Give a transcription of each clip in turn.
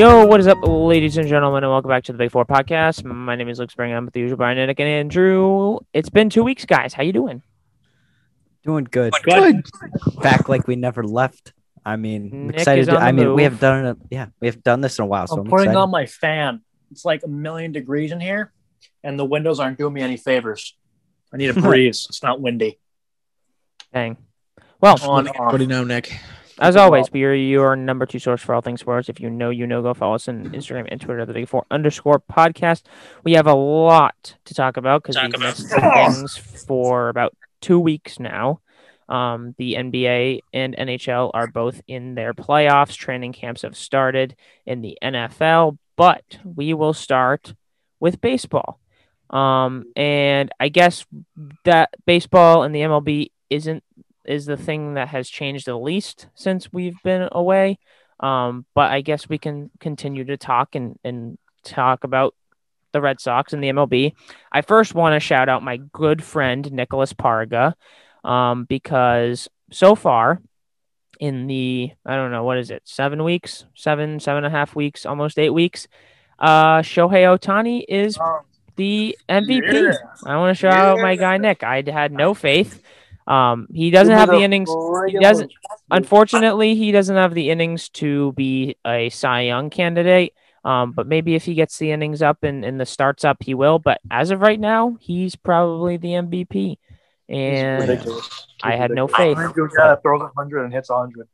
Yo, what is up, ladies and gentlemen, and welcome back to the Big Four Podcast. My name is Luke Spring. I'm with the usual Brian, Nick, and Andrew. It's been two weeks, guys. How you doing? Doing good. Good. Back like we never left. I mean, I'm Nick excited. is to- the I mean, we have done it. Yeah, we have done this in a while, so I'm I'm, putting excited. on my fan. It's like a million degrees in here, and the windows aren't doing me any favors. I need a breeze. it's not windy. Dang. Well, On, What do you know, Nick? As always, we are your number two source for all things sports. If you know, you know, go follow us on Instagram and Twitter at the Big Four underscore podcast. We have a lot to talk about because we've about. missed things for about two weeks now. Um, the NBA and NHL are both in their playoffs. Training camps have started in the NFL, but we will start with baseball. Um, and I guess that baseball and the MLB isn't is the thing that has changed the least since we've been away. Um, but I guess we can continue to talk and, and talk about the Red Sox and the MLB. I first want to shout out my good friend Nicholas Parga, um, because so far in the I don't know what is it seven weeks, seven seven and a half weeks, almost eight weeks. Uh, Shohei Ohtani is Um, the MVP. yeah. I want to shout out my guy Nick. I had no faith. Um, he doesn't have the the innings. He doesn't. Unfortunately, he doesn't have the innings to be a Cy Young candidate. Um, but maybe if he gets the innings up and, and the starts up, he will. But as of right now, he's probably the MVP. And. I had no Ridiculous. faith. Andrew, yeah, throws 100 and hits 100.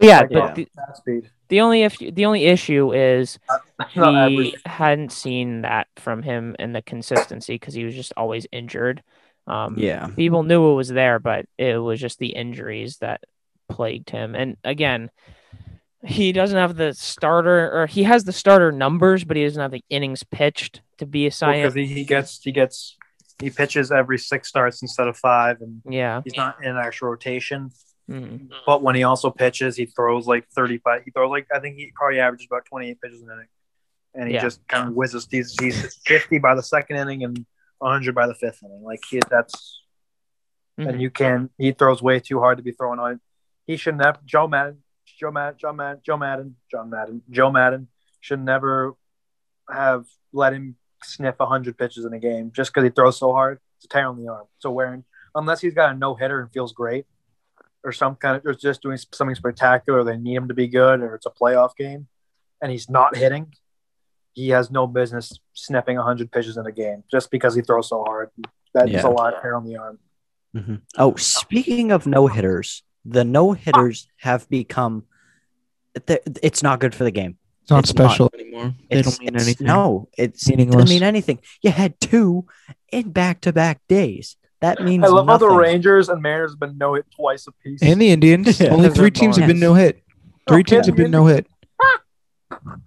yeah, Like, but yeah. the, the only if the only issue is he hadn't seen that from him and the consistency because he was just always injured. Um, Yeah, people knew it was there, but it was just the injuries that plagued him. And again, he doesn't have the starter, or he has the starter numbers, but he doesn't have the innings pitched to be a Cy Because he, he gets he gets he pitches every six starts instead of five, and Yeah. he's not in actual rotation. Mhm. But when he also pitches, he throws like 35. He throws like I think he probably averages about 28 pitches an inning, and he Yeah. just kind of whizzes. He's he's 50 by the second inning and 100 by the fifth inning. Like he that's Mhm. and you can. He throws way too hard to be throwing on. He should never. Joe Maddon, Joe Maddon, Joe Maddon, Joe Maddon, John Madden, Joe Maddon should never have let him sniff 100 pitches in a game just because he throws so hard. It's a tear on the arm. So wearing unless he's got a no hitter and feels great, or some kind of or just doing something spectacular, they need him to be good, or it's a playoff game, and he's not hitting. He has no business sniffing 100 pitches in a game just because he throws so hard. That's Yeah. a lot of hair on the arm. hmm Oh, speaking of no hitters, the no hitters have become. It's not good for the game. It's not It's not. special anymore. They It's- don't mean it's- anything. No, it's it Meaningless. doesn't mean anything. You had two in back-to-back days. That means I love how the. Rangers and Mariners have been no hit twice apiece. And the Indians. Yeah. Only three teams have been no hit. Three teams have been no hit.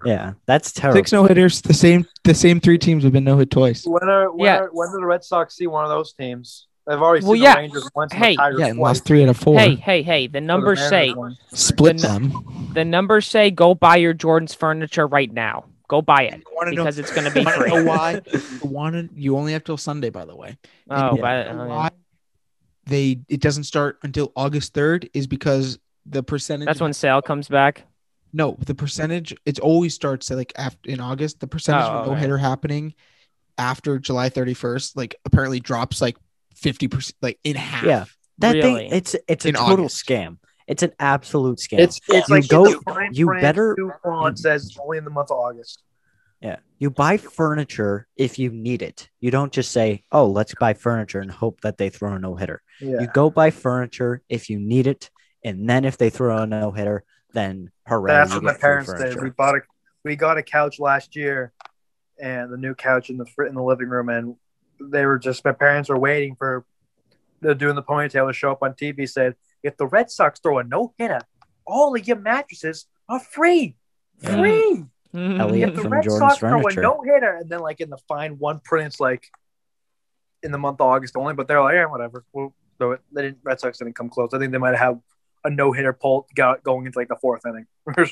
Yeah, that's terrible. Six no hitters. The same. The same three teams have been no hit twice. when are when, Yeah. are, when do the Red Sox see one of those teams? They've already Well, seen yeah. the Rangers once. and Hey. the Tigers Yeah, and twice. lost three out of four. Hey, hey, hey! The Or the numbers say won. Split the- them. the numbers say go buy your Jordan's furniture right now. Go buy it Want to know, because it's going to be wanna free. know why? You wanted. You only have till Sunday, by the way. Oh, Yeah. but, You know okay. why they it doesn't start until August third is because the percentage. that's when sale comes back. No, the percentage. It always starts like after in August. The percentage Oh, of no okay. hitter happening after July thirty first, like apparently drops like fifty percent, like in half. Yeah. That Really? thing, it's it's a In total August. scam. It's an absolute scam. It's it's You like go- the fine you better- too small, It says only in the month of August. yeah, you buy furniture if you need it. You don't just say, "Oh, let's buy furniture" and hope that they throw a no hitter. Yeah. You go buy furniture if you need it, and then if they throw a no hitter, then hooray! That's what my get free parents did. We bought a we got a couch last year, and the new couch in the fr- in the living room, and they were just my parents were waiting for the doing the ponytail to show up on TV. Said if the Red Sox throw a no hitter, all of your mattresses are free, Yeah. free. Mm-hmm. Elliot If the from Red Jordan's Sox throw a no hitter, and then like in the fine one print, it's like in the month of August only. But they're like, yeah, whatever. We'll do it. They didn't. Red Sox didn't come close. I think they might have a no hitter pull got going into like the fourth inning.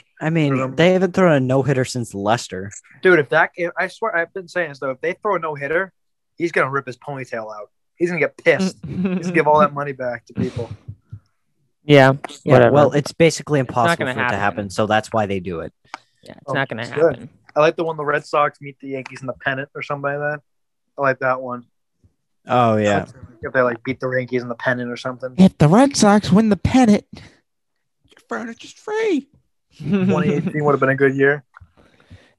I mean, they haven't thrown a no hitter since Lester. Dude, if that, if, I swear, I've been saying this though. If they throw a no hitter, he's gonna rip his ponytail out. He's gonna get pissed. he's gonna give all that money back to people. yeah, Yeah, whatever. well, it's basically impossible gonna for it to happen. happen, so that's why they do it. Yeah, it's Oh, not going to it's good. happen. I like the one the Red Sox meet the Yankees in the pennant or something like that. I like that one. Oh yeah. If they like beat the Yankees in the pennant or something. If the Red Sox win the pennant, your furniture's free. 2018 would have been a good year.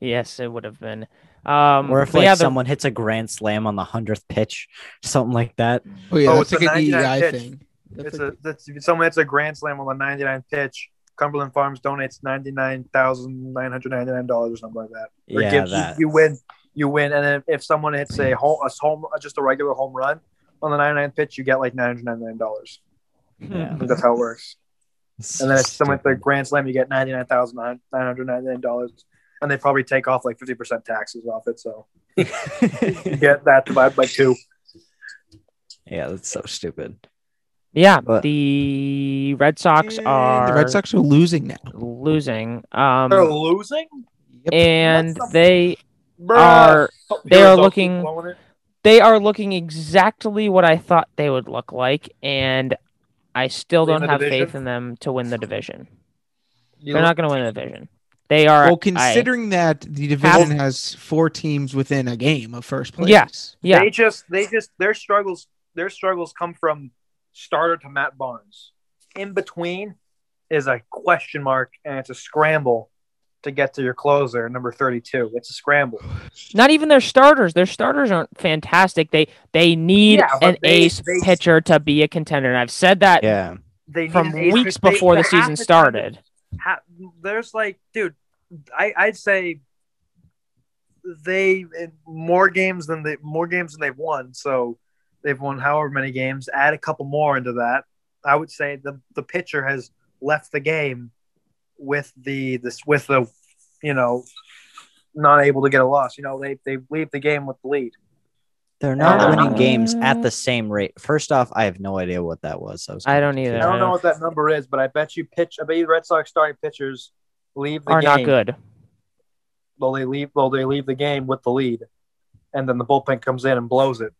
yes, it would have been. Um, Or if like yeah, the- someone hits a grand slam on the hundredth pitch, something like that. Oh yeah, Oh, that's it's like a an 99 EEI pitch. thing. That's It's like- a that's if someone hits a grand slam on the 99 pitch. Cumberland Farms donates ninety nine thousand nine hundred ninety nine dollars or something like that. Or Yeah, gives- you- you, win, you win, and then if, if someone hits a home, a home, just a regular home run on the 99 pitch, you get like nine hundred ninety nine dollars. Yeah. That's how it works. And then if someone hits a grand slam, you get ninety nine thousand nine hundred ninety nine dollars, and they probably take off like fifty percent taxes off it. So you get that divided by two. yeah, that's so stupid. yeah, But- the Red Sox are the Red Sox are losing now. losing. Um, They're losing. Yep. and the- they Bruh. are Oh, they are looking- keep blowing it. they are looking exactly what I thought they would look like, and I still Win don't have division? faith in them to win the division. You They're look- not going to win the division. They are. Well, I- considering that the division has four teams within a game of first place. Yeah. yeah, They just they just their struggles their struggles come from starter to Matt Barnes. In between is a question mark and it's a scramble to get to your closer, number 32. It's a scramble. not even their starters. Their starters aren't fantastic. They they need Yeah, an they- ace they- pitcher to be a contender, and I've said that Yeah. They from an ace weeks pitcher. They- before the season to started. ha- there's like, dude, I, I'd say they in more games than they more games than they've won. So they've won however many games. Add a couple more into that. I would say the the pitcher has left the game with the this with the you know not able to get a loss. You know they they leave the game with the lead. They're not Uh, winning games at the same rate. First off, I have no idea what that was. I, was I don't either. I don't know what that number is, but I bet you pitch. I bet you Red Sox starting pitchers leave the Are game. not good. Well, they leave. Well, they leave the game with the lead, and then the bullpen comes in and blows it.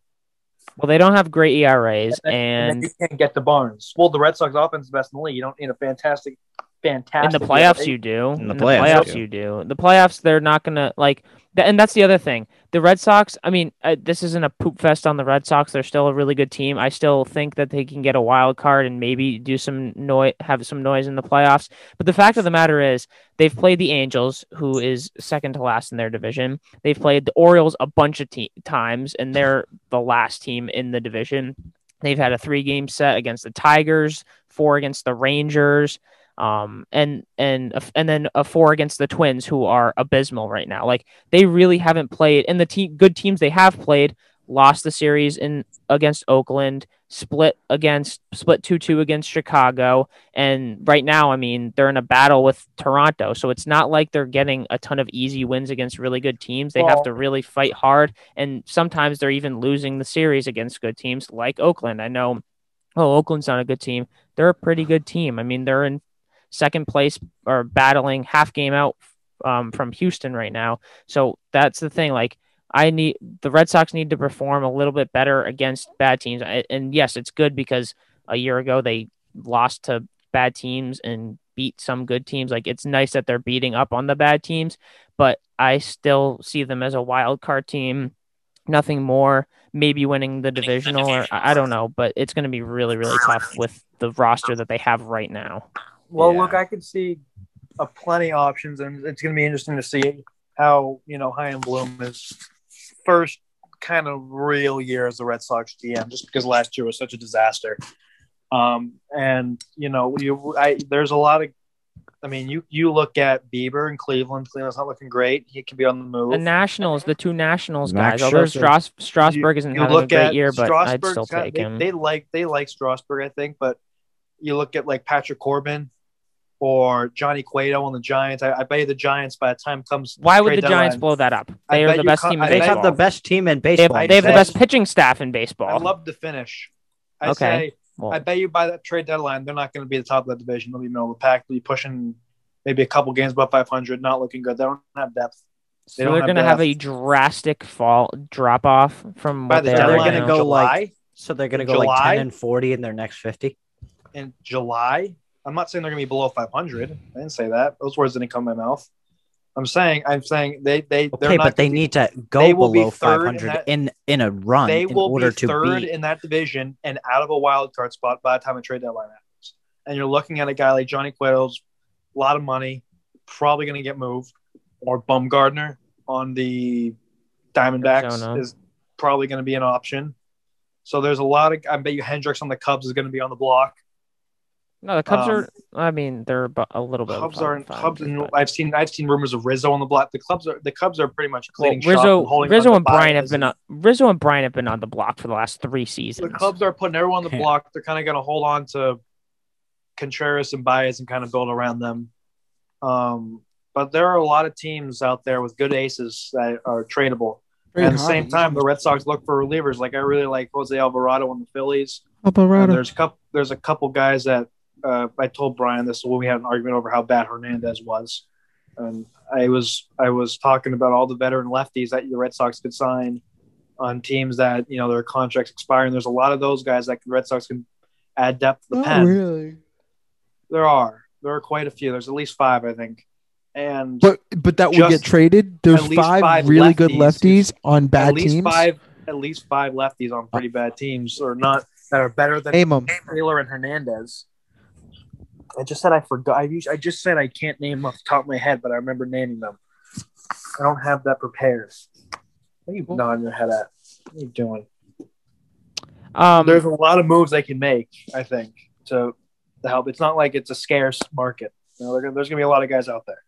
Well, they don't have great ERAs, And, then and you can't get to Barnes. Well, the Red Sox offense is best in the league. You don't need a fantastic, in fantastic. the playoffs ERA. you do. In In the the, playoffs, playoffs, you you do. The playoffs, they're not gonna like. Th- and that's the other thing. The Red Sox. I mean, uh, this isn't a poop fest on the Red Sox. They're still a really good team. I still think that they can get a wild card and maybe do some noise, have some noise in the playoffs. But the fact of the matter is, they've played the Angels, who is second to last in their division. They've played the Orioles a bunch of te- times, and they're the last team in the division. They've had a three-game set against the Tigers, four against the Rangers, um, and and and then a four against the Twins, who are abysmal right now. Like they really haven't played, and the team good teams they have played lost the series in against Oakland, split against split two two against Chicago, and right now, I mean, they're in a battle with Toronto. So it's not like they're getting a ton of easy wins against really good teams. They have to really fight hard, and sometimes they're even losing the series against good teams like Oakland. I know. Oh, Oakland's not a good team. They're a pretty good team. I mean, they're in second place or battling half game out um, from Houston right now. So that's the thing. Like, I need the Red Sox need to perform a little bit better against bad teams. And yes, it's good because a year ago they lost to bad teams and beat some good teams. Like, it's nice that they're beating up on the bad teams, but I still see them as a wild card team. Nothing more. Maybe winning the divisional, or I I don't know, but it's going to be really, really tough with the roster that they have right now. Well, Yeah. look, I can see a plenty of options, and it's going to be interesting to see how you know Chaim Bloom is first kind of real year as the Red Sox GM, just because last year was such a disaster. Um, and you know, you I there's a lot of, I mean, you you look at Bieber in Cleveland. Cleveland's not looking great. He can be on the move. The Nationals, the two Nationals Max guys. Although Scherzer. Strauss, Strasburg isn't you having a look great at year, but I'd Strasburg's still got- take they, him. They like they like Strasburg, I think, but you look at like Patrick Corbin or Johnny Cueto on the Giants. I, I bet you the Giants by the time comes. Why would trade the Giants deadline- blow that up? I They are the best co- team in They bet- have the best team in They have, baseball. they have the best pitching staff in baseball. I love to finish. I Okay. say Well, I bet you by that trade deadline they're not going to be the top of the division. They'll be middle of the pack. They'll be pushing maybe a couple games above 500. Not looking good. They don't have depth. so they don't they're going to have a drastic fall drop off from By what the they are they're gonna go July, like- so they're gonna in go like ten and forty in their next fifty. in July. I'm not saying they're going to be below 500. I didn't say that. Those words didn't come out my mouth. I'm saying, I'm saying they they they're Okay, not but they need to go they will be below in 500 that- in in a run they in will order be to third beat. in that division and out of a wild card spot by the time the trade deadline happens. And you're looking at a guy like Johnny Cueto's, a lot of money, probably going to get moved, or Bumgarner on the Diamondbacks Arizona. is probably going to be an option. So there's a lot of. I bet you Hendricks on the Cubs is going to be on the block. No, the Cubs Um, are. I mean, they're a little bit. Cubs are 500, Cubs, and but- I've seen I've seen rumors of Rizzo on the block. The Cubs are the Cubs are pretty much Well, cleaning shop Rizzo, and holding Rizzo and Bryant have been and- on. Rizzo and Bryant have been on the block for the last three seasons. The. Cubs are putting everyone on the block. They're kind of going to hold on to Contreras and Baez and kind of build around them. Um, but there are a lot of teams out there with good aces that are tradable. Very at the same time, the Red Sox look for relievers. Like I really like Jose Alvarado on the Phillies. And Alvarado. there's a couple. There's a couple guys that uh, I told Brian this when we had an argument over how bad Hernandez was, and I was I was talking about all the veteran lefties that the Red Sox could sign on teams that you know their contracts expire. And there's a lot of those guys that the Red Sox can add depth to the pen. really. There are there are quite a few. There's at least five, I think. And But but that would get traded. There's five, five really good lefties. lefties on bad at least teams. five at least five lefties on pretty bad teams, or not that are better than Name. Taylor and Hernandez. I just said I forgot. I, used, I just said I can't name them off the top of my head, but I remember naming them. I don't have that prepared. What are you nodding your head at? What are you doing? Um, There's a lot of moves they can make, I think, to, to help. It's not like it's a scarce market. You know, there- there's going to be a lot of guys out there.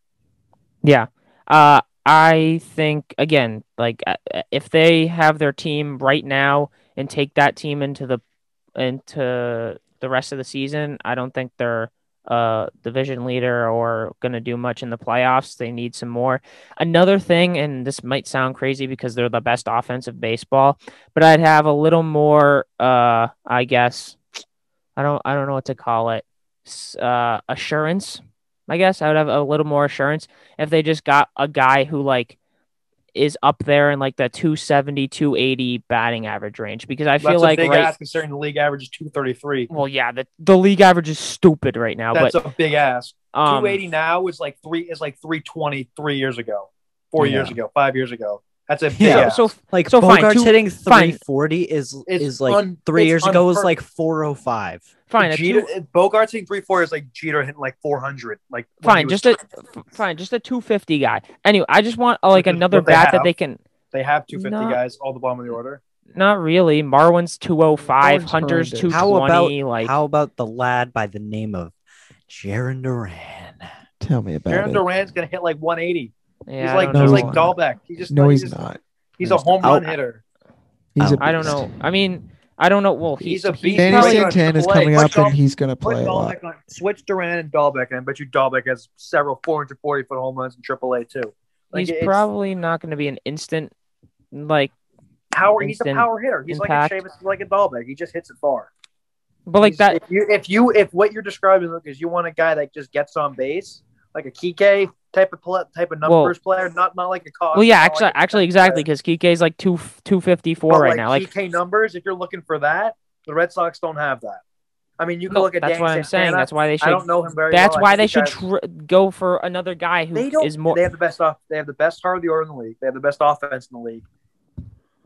Yeah. Uh, I think again, like uh, if they have their team right now and take that team into the into the rest of the season, I don't think they're a division leader or going to do much in the playoffs. They need some more. Another thing, and this might sound crazy because they're the best offensive baseball, but I'd have a little more, uh, I guess, I don't, I don't know what to call it, uh, assurance. I guess I would have a little more assurance if they just got a guy who like is up there in like the 270 280 batting average range because I feel That's like a big right ask considering the league average is 233. well yeah the, the league average is stupid right now That's but a big ask. um 280 now is like three is like 320 three years ago, four Yeah. years ago, five years ago. That's a big Yeah. ask. so Like So fine, Bogaerts two- hitting fine. 340 is It's is like un- three it's years ago was like 405. fine a Jeter, two, Bogaerts hitting 340 is like Jeter hitting like 400. Like fine was- just a fine just a 250 guy anyway I just want uh, like Which another what they bat that they can they have 250 No. guys all the bottom of the order. not really Marwin's 205 Marwin's Hunter's 220 How about like how about the lad by the name of Jarren Duran? Tell me about Aaron it. Duran's gonna hit like 180. Yeah, he's like don't he's like Dalbec. He just No, he's, he's not. He's a home run I'll- hitter. He's a I don't know I mean I don't know well he, He's a he's beast. Danny probably probably Santan is coming up Dahl- and he's going to play a lot. On, switch Duran and Dalbec, and I bet you Dalbec has several 440 foot home runs in AAA too. Like, he's probably not going to be an instant like power. He's a power hitter. He's impact. like a Chavis, like a Dalbec. He just hits it far. but like He's- that If you if you if what you're describing look is you want a guy that just gets on base, like a Kike type of pla type of Well- numbers player, not not like a Cos. Well, yeah, actually, like actually, exactly, because Kike is like two two fifty four right like now. Like, Kike numbers, if you're looking for that, the Red Sox don't have that. I mean, you can no, look at that's Danny what I'm saying. That's why they should. I don't know him very That's well. Why they should tr- go for another guy who is more. They have the best off. They have the best heart of the order in the league. They have the best offense in the league.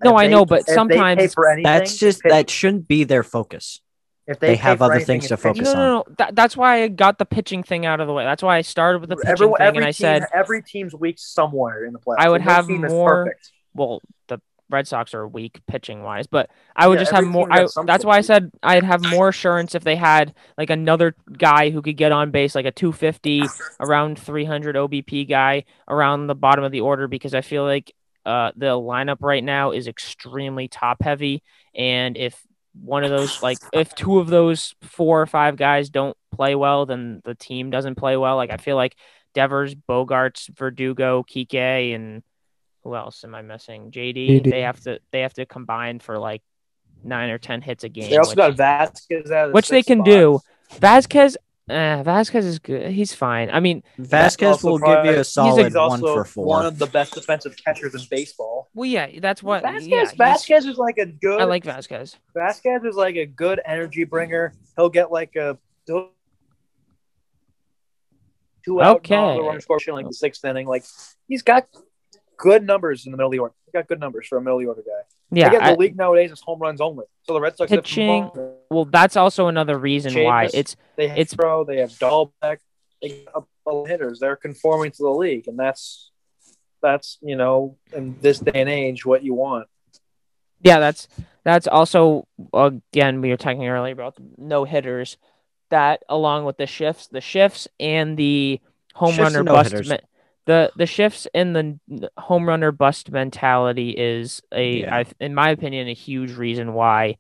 No, I they- know, but sometimes anything, That's just that shouldn't be their focus. If they pay have other things to it's pitching. focus no, no, no. That, that's why I got the pitching thing out of the way. That's why I started with the pitching Every, thing, every and I team, said, every team's weak somewhere in the playoffs. I would No have team more- perfect. well, the Red Sox are weak pitching wise, but I would Yeah, just have more. I, that's why I said I'd have more assurance if they had like another guy who could get on base, like a 250, around 300 OBP guy around the bottom of the order, because I feel like uh, the lineup right now is extremely top heavy, and if one of those, like, if two of those four or five guys don't play well, then the team doesn't play well. Like, I feel like Devers, Bogaerts, Verdugo, Kike, and who else am I missing? JD. JD. They have to they have to combine for like nine or ten hits a game. They also which, got Vázquez out of the which they can spot. do. Vázquez, uh, Vázquez is good. He's fine. I mean, Vázquez also will give you a he's solid He's one also for four. one of the best defensive catchers in baseball. well, yeah, that's what. Vázquez, yeah, Vázquez is like a good. I like Vázquez. Vázquez is like a good energy bringer. He'll get like a two out, Okay. no, the runner scored in like the sixth inning. Like he's got good numbers in the middle of the order. He's got good numbers for a middle of the order guy. Yeah, Again, I- the league nowadays is home runs only. So the Red Sox have Pitching, home runs. Well, that's also another reason why it's They have it's- Pro, they have Dalbec, they have a couple hitters. They're conforming to the league, and that's that's you know in this day and age what you want. yeah, that's that's also again we were talking earlier about no hitters. That along with the shifts, the shifts and the home Shifts runner and bust, me- the the shifts and the n- home runner bust mentality is a, Yeah. I, in my opinion, a huge reason why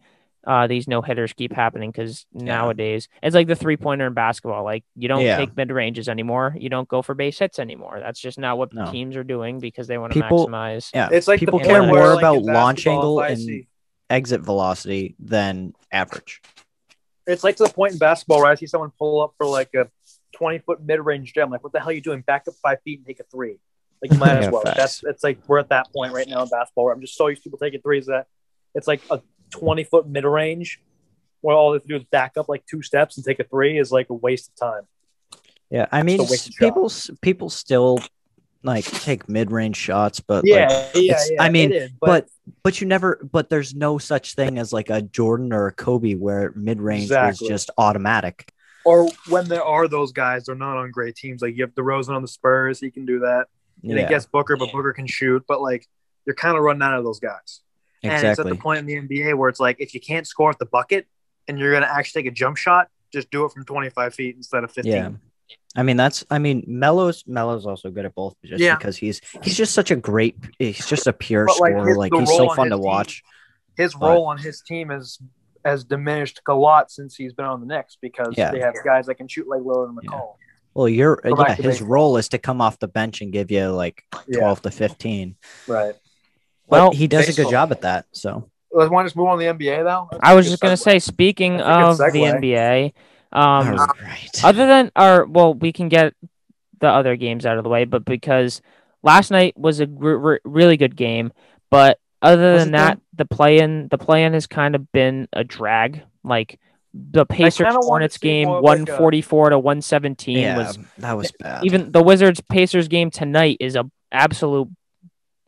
uh, these no hitters keep happening. Because nowadays it's like the three pointer in basketball. Like you don't Yeah. take mid ranges anymore. You don't go for base hits anymore. That's just not what No. teams are doing because they want to People- maximize. Yeah, It's like people the care more like, about launch angle and see- exit velocity than average. It's like to the point in basketball where I see someone pull up for like a 20 foot mid range jam. Like, what the hell are you doing? Back up five feet and take a three. Like, you might as well. facts. That's it's like we're at that point right now in basketball where I'm just so used to people taking threes that it's like a 20 foot mid range where all they have to do is back up like two steps and take a three is like a waste of time. Yeah, I mean, a shot. people people still like take mid range shots, but Yeah, like, yeah, it's- yeah. I mean, it is, but but you never but there's no such thing as like a Jordan or a Kobe where mid range Exactly. is just automatic. or when there are those guys, they're not on great teams. Like you have DeRozan on the Spurs, he can do that. And Yeah, I guess Booker, but Booker can shoot. But like you're kind of running out of those guys. And it's at the point in the NBA where it's like if you can't score at the bucket and you're gonna actually take a jump shot, just do it from 25 feet instead of 15. Yeah. I mean that's I mean Melo's Melo's also good at both just Yeah. because he's he's just such a great he's just a pure But, like, scorer. his- Like he's so fun to team- watch. His But- role on his team is has diminished a lot since he's been on the Knicks because Yeah. they have guys that can shoot like Lillard and Yeah. McCollum. Well, you're yeah, his baseball. role is to come off the bench and give you like Yeah, 12 to 15. right. But Well, he does a good job at that. So Let's want to just move on to the NBA though. That's I a was just gonna say, speaking of the. NBA, um, all right. other than our well we can get the other games out of the way but because last night was a re- re- really good game but other Was than it though? that the play-in the play-in has kind of been a drag like the Pacers kinda Hornets game more of like a- 144 to 117 yeah, was that was bad. even the Wizards Pacers game tonight is a absolute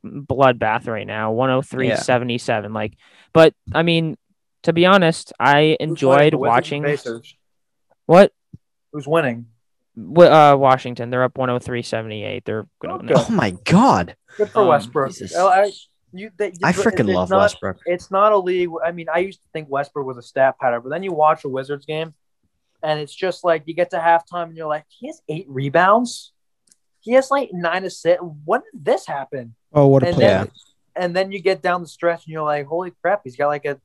bloodbath right now 103-77 like but I mean to be honest I enjoyed the Wizards or watching what Who's winning? Uh, Washington, they're up 103-78. They're gonna win. Okay. oh my god, Good for Um, Westbrook. Well, I, you, they, I freaking love not, Westbrook. It's not a league. I mean, I used to think Westbrook was a stat pattern, but then you watch a Wizards game, and it's just like you get to halftime and you're like, he has eight rebounds. He has like nine assists. When did this happen? Oh, what a And play! then, and then you get down the stretch and you're like, holy crap, he's got like a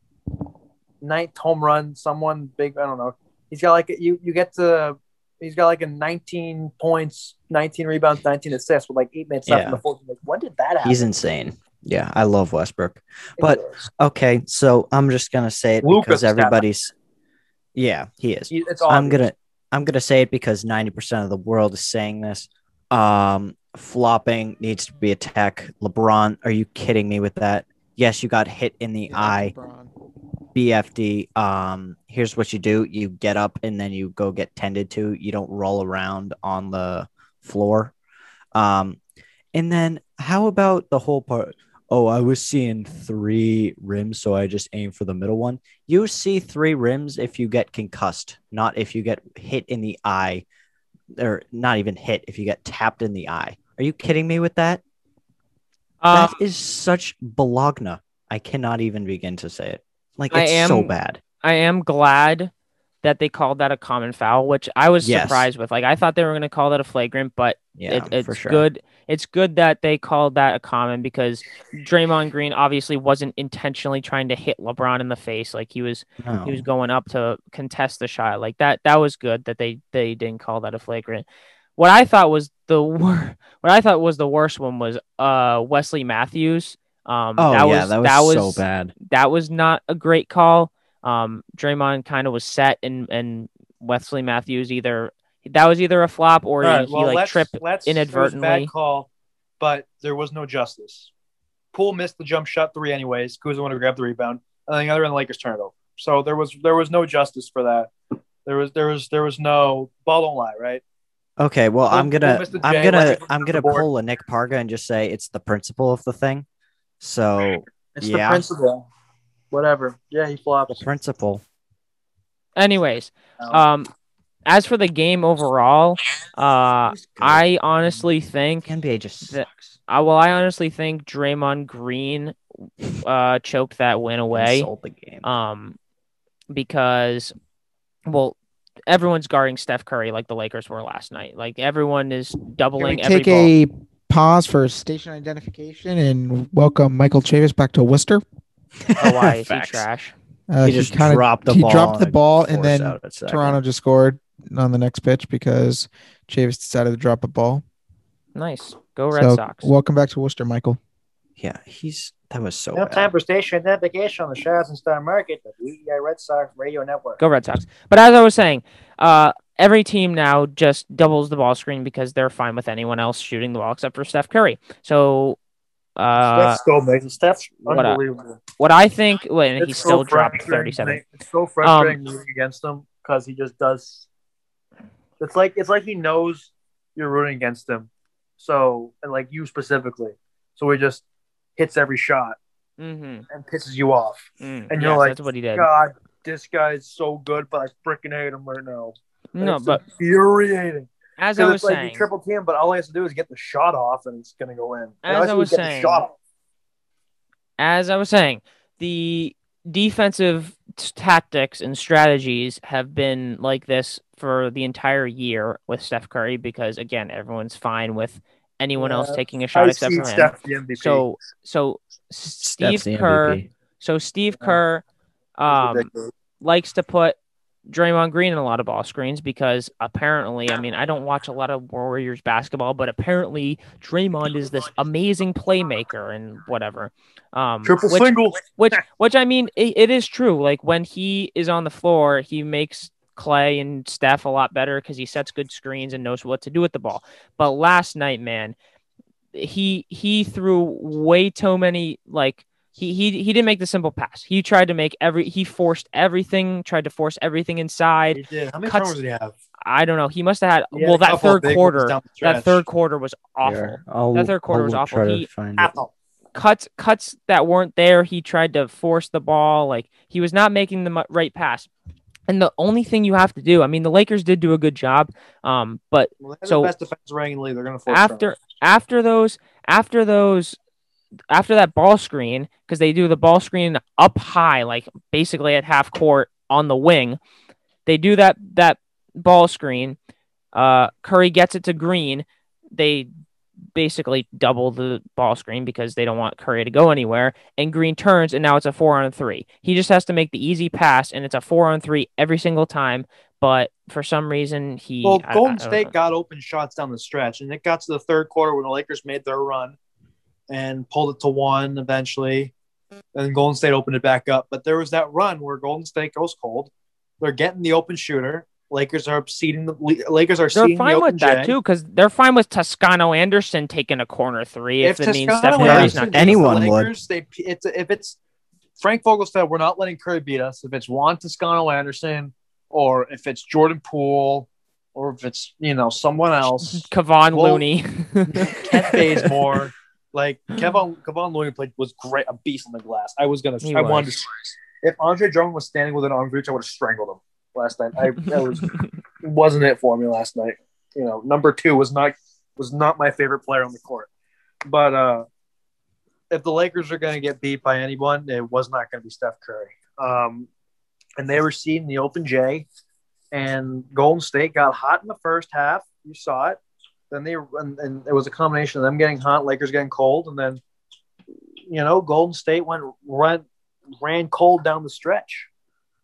ninth home run. Someone big, I don't know. He's got like a, you. You get to. He's got like a 19 points, 19 rebounds, 19 assists with like eight minutes left in the fourth. Like, when did that happen? He's insane. Yeah, I love Westbrook. but- Okay, so I'm just gonna say it Luka's because everybody's. Yeah, he is. He- it's I'm gonna I'm gonna say it because 90% of the world is saying this. Um, flopping needs to be a tech. LeBron, are you kidding me with that? Yes, you got hit in the eye. LeBron. BFD. Um, here's what you do: you get up and then you go get tended to. You don't roll around on the floor. Um, and then how about the whole part? Oh, I was seeing three rims, so I just aim for the middle one. You see three rims if you get concussed, not if you get hit in the eye, or not even hit if you get tapped in the eye. Are you kidding me with that? Uh, that is such bologna. I cannot even begin to say it. Like I it's so bad. I am glad that they called that a common foul, which I was Yes. surprised with. Like I thought they were going to call that a flagrant, but Yeah, it, it's sure. good. It's good that they called that a common because Draymond Green obviously wasn't intentionally trying to hit LeBron in the face. Like he was, No. he was going up to contest the shot. Like that, that was good that they they didn't call that a flagrant. What I thought was the wor- what I thought was the worst one was uh Wesley Matthews. Um, oh that yeah, was, that was, that was so bad. that was not a great call. Um, Draymond kind of was set, and and Wesley Matthews either that was either a flop or All he, right, he like let's, tripped. let's, inadvertently. It was a bad call, but there was no justice. Poole missed the jump shot three anyways. Kuzma wanted to grab the rebound, and then the other end, the Lakers turned it over. So there was there was no justice for that. There was there was there was no ball don't lie, right? Okay, well, I'm gonna, Mr. I'm gonna, I'm gonna board. pull a Nick Parga and just say it's the principle of the thing. So It's Yeah. the principle. Whatever. Yeah, he the flops. principle. Anyways, Um, um, as for the game overall, uh, I honestly think The NBA just the- sucks. Uh, well, I honestly think Draymond Green uh, choked that win And away. sold the game. Um, because, well, everyone's guarding Steph Curry like the Lakers were last night. Like everyone is Can we doubling every take ball. a pause for station identification and welcome Michael Chavis back to Worcester? Oh, why is he trash? Uh, he just kinda- dropped the he ball. dropped the ball and forced then out a second. Toronto just scored on the next pitch because Chavis decided to drop a ball. Nice. Go Red so Sox. welcome back to Worcester, Michael. Yeah, he's that was so no bad. time for station identification on the Sheraton Star Market, the WEEI Red Sox Radio Network. Go Red Sox. But as I was saying, uh, every team now just doubles the ball screen because they're fine with anyone else shooting the ball except for Steph Curry. So, uh, Steph still makes it. Steph's what a- unbelievable. what I think, well, and he It's still dropped 37. It's so frustrating rooting against him because he just does. It's like it's like he knows you're rooting against him, so and like you specifically, so he just hits every shot Mm-hmm. and pisses you off. Mm, And you're yes, like, that's what he did. God, this guy is so good, but I freaking hate him right now. And No, it's but infuriating. as I was like saying, you triple team, but all he has to do is get the shot off, and it's gonna go in. As I was is get the saying- as I was saying, the defensive tactics and strategies have been like this for the entire year with Steph Curry because again, everyone's fine with anyone else taking a shot I except for him. Steph the MVP. So, so Steph's Steve the Kerr, MVP. so Steve Kerr, It's um, likes to put Draymond Green in a lot of ball screens because apparently, I mean, I don't watch a lot of Warriors basketball, but apparently Draymond is this amazing playmaker and whatever. Um, triple which, single. which, which I mean, it, it is true. Like when he is on the floor, he makes Clay and Steph a lot better because he sets good screens and knows what to do with the ball. But last night, man, he he threw way too many like he he he didn't make the simple pass. He tried to make every he forced everything, tried to force everything inside. He did. How many cuts- did he have? I don't know. He must have had had well that third quarter. That third quarter was awful. Here, I'll- That third quarter was I'll awful. He- find it. Apple. Cuts cuts that weren't there. He tried to force the ball. Like he was not making the right pass. And the only thing you have to do, I mean, the Lakers did do a good job, um, but Well, So- the best defense rating league. They're going to after after those after those after that ball screen because they do the ball screen up high like basically at half court on the wing they do that that ball screen uh curry gets it to green they basically double the ball screen because they don't want curry to go anywhere and green turns and now it's a four on three he just has to make the easy pass and it's a four on three every single time but for some reason he Well, I- I Golden don't State know. got open shots down the stretch, and it got to the third quarter when the Lakers made their run and pulled it to one eventually. And Golden State opened it back up. But there was that run where Golden State goes cold. They're getting the open shooter. Lakers are seeding the Lakers are They're fine the with that J. too, because they're fine with Toscano Anderson taking a corner three if, it means Steph Curry's Curry's not. beats the Anyone would. Lakers, They, it's if it's Frank Vogel said we're not letting Curry beat us. If it's Juan Toscano Anderson, or if it's Jordan Poole, or if it's you know someone else, Kevon Well, Looney. Kent Bazemore, like Kevin Kevon Looney played was great, a beast on the glass. I was gonna, He I was. wanted to. If Andre Drummond was standing with an arm reach, I would have strangled him last night. I that was wasn't it for me last night. You know, number two was not was not my favorite player on the court. But uh if the Lakers are going to get beat by anyone, it was not going to be Steph Curry. Um, and they were seeing the Open J, and Golden State got hot in the first half. You saw it. Then they and, and it was a combination of them getting hot, Lakers getting cold, and then you know Golden State went ran ran cold down the stretch.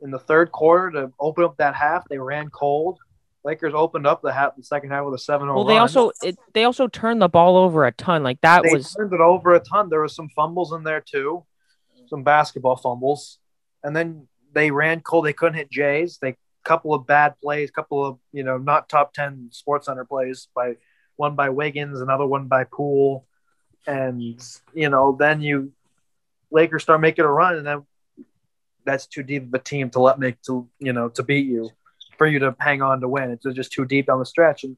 In the third quarter to open up that half, they ran cold. Lakers opened up the half, the second half with a seven. well, they also it, they also turned the ball over a ton. Like that they was turned it over a ton. There was some fumbles in there too, some basketball fumbles, and then they ran cold. They couldn't hit Jays. They couple of bad plays, couple of you know not top ten Sports Center plays by one by Wiggins, another one by Poole, and you know then you Lakers start making a run, and then that's too deep of a team to let make to you know to beat you for you to hang on to win. It's just too deep down the stretch, and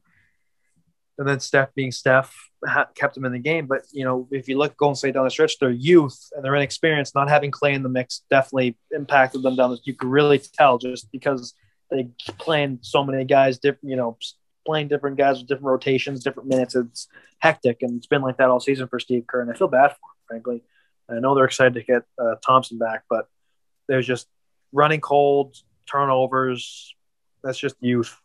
and then Steph being Steph ha- kept them in the game. But you know, if you look Golden State down the stretch, their youth and their inexperience, not having Clay in the mix, definitely impacted them down the. You could really tell just because they playing so many guys, different, you know, playing different guys with different rotations, different minutes. It's hectic, and it's been like that all season for Steve Kerr, and I feel bad for him, frankly. I know they're excited to get uh, Thompson back, but there's just running cold, turnovers. That's just youth.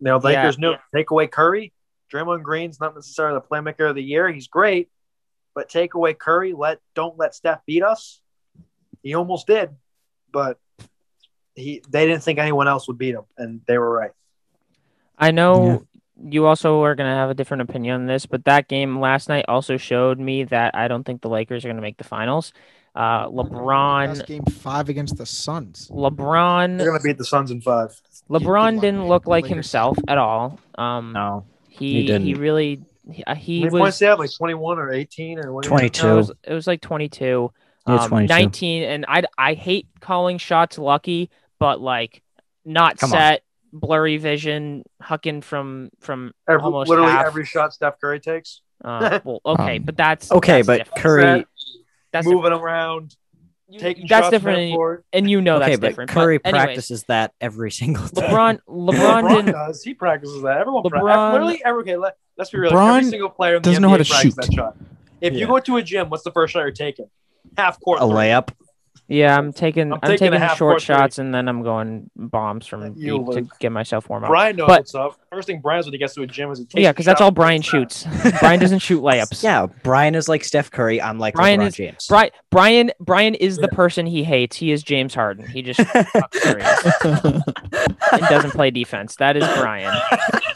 Now, know, Lakers Yeah. knew take away Curry. Draymond Green's not necessarily the playmaker of the year. He's great, but take away Curry. Let don't let Steph beat us. He almost did, but he they didn't think anyone else would beat him, and they were right. I know you also are going to have a different opinion on this, but that game last night also showed me that I don't think the Lakers are going to make the finals. Uh, LeBron, Last game five against the Suns. LeBron, They're gonna beat the Suns in five. LeBron didn't look like Lakers. himself at all. Um, No, he he he, didn't. really he, uh, he was points they? Like twenty one or eighteen or what? do you- 22. no, it was, it was like 22. Yeah, Um, 22. 19 and I I hate calling shots lucky, but like not Come on. set, blurry vision, hucking from from Every, almost literally half. every shot Steph Curry takes, uh, well, okay, Um, but that's Okay, that's but different. Curry. That's moving around, different. taking that's shots different, from and, half-court. and you know okay, that's but different. Curry but anyways, practices that every single time. LeBron LeBron LeBron does. He practices that. Everyone LeBron- practices. Literally, every, okay, let, let's be real. LeBron every single player in the doesn't NBA know how to practices shoot. that shot. If Yeah. you go to a gym, what's the first shot you're taking? Half court. a three. layup. Yeah, I'm taking I'm I'm, taking taking, short court three. shots and then I'm going bombs from You deep to get myself warm up. Brian knows But- what's up. First thing Brian's when he gets to a gym is he takes Yeah, because that's all Brian shoots. Brian doesn't shoot layups. Yeah, Brian is like Steph Curry. I'm like Brian LeBron is- James. Brian Brian Brian is the person he hates. He is James Harden. He just and doesn't play defense. That is Brian.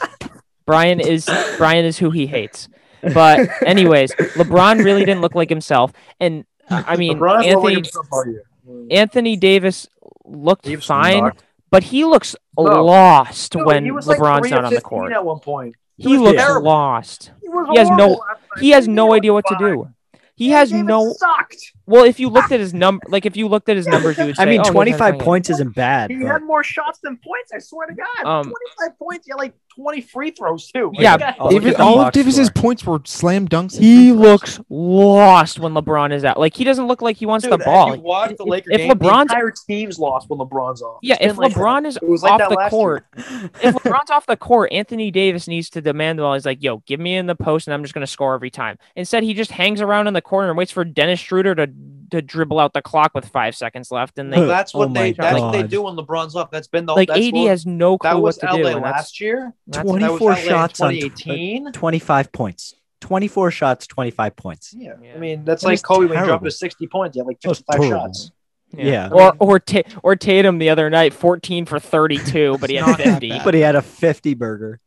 Brian is Brian is who he hates. But anyways, LeBron really didn't look like himself, and I mean LeBron's not like Anthony himself all year. Anthony Davis looked He was fine, knocked. but he looks No. lost Dude, when he was like LeBron's three not on the court. At one point, He was looks terrible. lost. he, He has no- horrible last night. He has Anthony no idea what to do. He has Davis no. sucked. Well, if you looked at his number, like if you looked at his numbers, you would say, I mean, oh, he's 25 points isn't bad. He but- had more shots than points. I swear to God. Um, 25 points. He had like 20 free throws too. Like, Yeah, God, Oh, look David, at the all of Davis's score. points were slam dunks. He looks lost when LeBron is out. Like he doesn't look like he wants Dude, the ball. If watch the If- Laker if game, LeBron's- the entire team's lost when LeBron's off. Yeah, It's if been like LeBron that. is It was like off that the court, if LeBron's off the court, Anthony Davis needs to demand the ball. He's like, "Yo, give me in the post, and I'm just going to score every time." Instead, he just hangs around in the corner and waits for Dennis Schroeder to to dribble out the clock with five seconds left, and they Well, that's what Oh they my that's what they do when LeBron's left. That's been the like that's AD what- has no clue that what to LA do. and that's- last year. 24 that was LA in shots on tw- 2018. 25 points. 24 shots, 25 points. Yeah. Yeah. I mean that's That like was Kobe when he dropped terrible. his 60 points. He had like That 55 shots. Yeah. Or or Ta- or Tatum the other night, 14 for 32, but he had 50. But he had a 50 burger.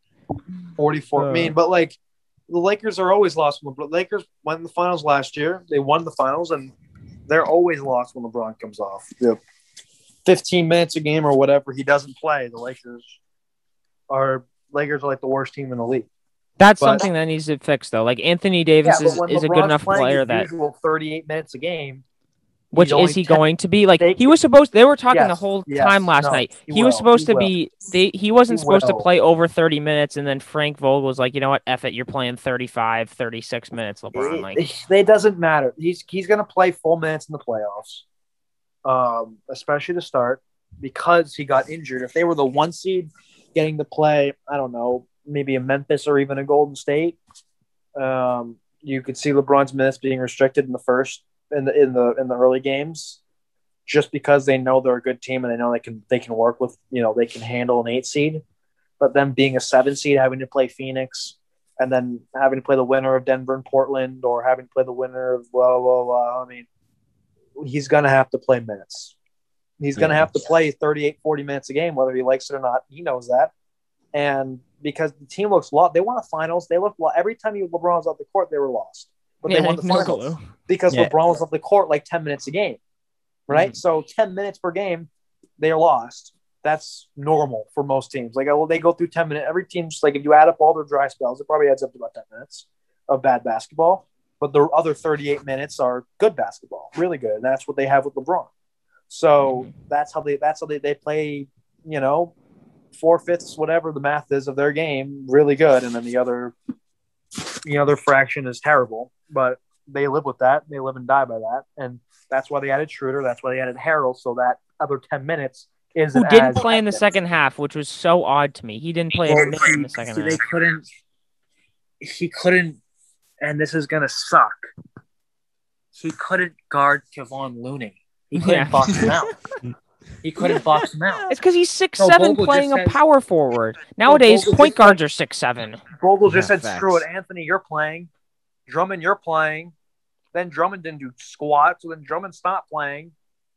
44. Uh. I mean, but like the Lakers are always lost when the Lakers won the finals last year. They won the finals, and they're always lost when LeBron comes off. The 15 minutes a game or whatever he doesn't play, the Lakers are Lakers are like the worst team in the league. That's But- something that needs to fix though. Like Anthony Davis but is, when is a good enough player his that usual 38 minutes a game. Which is he 10 going to be? Like They- he was supposed they were talking the whole yes, time last no, night. he He, was will, supposed he to will. be they he wasn't He supposed to play over 30 minutes and then Frank Vogel was like, "You know what? F it. You're playing 35, 36 minutes, LeBron." Like it, it doesn't matter. He's he's going to play full minutes in the playoffs, um, especially to start because he got injured. If they were the one seed, getting to play, I don't know, maybe a Memphis or even a Golden State, um, you could see LeBron's minutes being restricted in the first in the in the in the early games, just because they know they're a good team and they know they can they can work with you know they can handle an eight seed, but them being a seven seed, having to play Phoenix and then having to play the winner of Denver and Portland, or having to play the winner of blah blah blah. I mean, he's gonna have to play minutes. He's gonna Yeah. have to play 38, 40 minutes a game, whether he likes it or not. He knows that, and because the team looks lost, they want the finals. They look lo- every time you LeBron's off the court, they were lost, but they won the no finals clue. because Yeah. LeBron was off the court like 10 minutes a game, right? Mm-hmm. So 10 minutes per game, they're lost. That's normal for most teams. Like, oh, well, they go through 10 minutes. Every team's like, if you add up all their dry spells, it probably adds up to about 10 minutes of bad basketball. But the other 38 minutes are good basketball, really good. And that's what they have with LeBron. So mm-hmm. that's how they, that's how they, they play, you know, four fifths, whatever the math is of their game, really good, and then the other, the other fraction is terrible. But they live with that. They live and die by that, and that's why they added Schroeder. That's why they added Harrell, so that other ten minutes is Who didn't play in the second half, which was so odd to me. He didn't play a minute in the second They half. couldn't. He couldn't, and this is gonna suck. He couldn't guard Kevon Looney. He couldn't Yeah. box him out. He couldn't box him out. It's because he's six No, seven Vogel playing just a said- power forward. Nowadays, Vogel point just guards are six seven. Vogel just Yeah, said, facts. "Screw it, Anthony, you're playing. Drummond, you're playing." Then Drummond didn't do squat, so then Drummond stopped playing,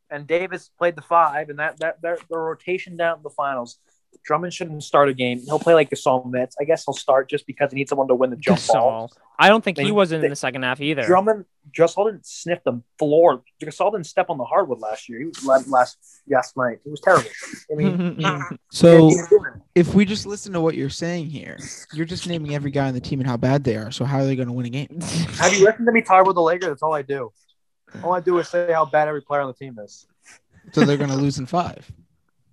and Davis played the five, and that that, that the rotation down to the finals. Drummond shouldn't start a game. He'll play like Gasol minutes. I guess he'll start just because he needs someone to win the jump ball. I don't think he They- was in they- the second half either. Drummond, Gasol didn't sniff the floor. Gasol didn't step on the hardwood last year. He was last last, last night. It was terrible. I mean, So he didn't do it. if we just listen to what you're saying here, you're just naming every guy on the team and how bad they are. So how are they going to win a game? have you listened to me talk with the Lakers? That's all I do. All I do is say how bad every player on the team is. So they're going to lose in five.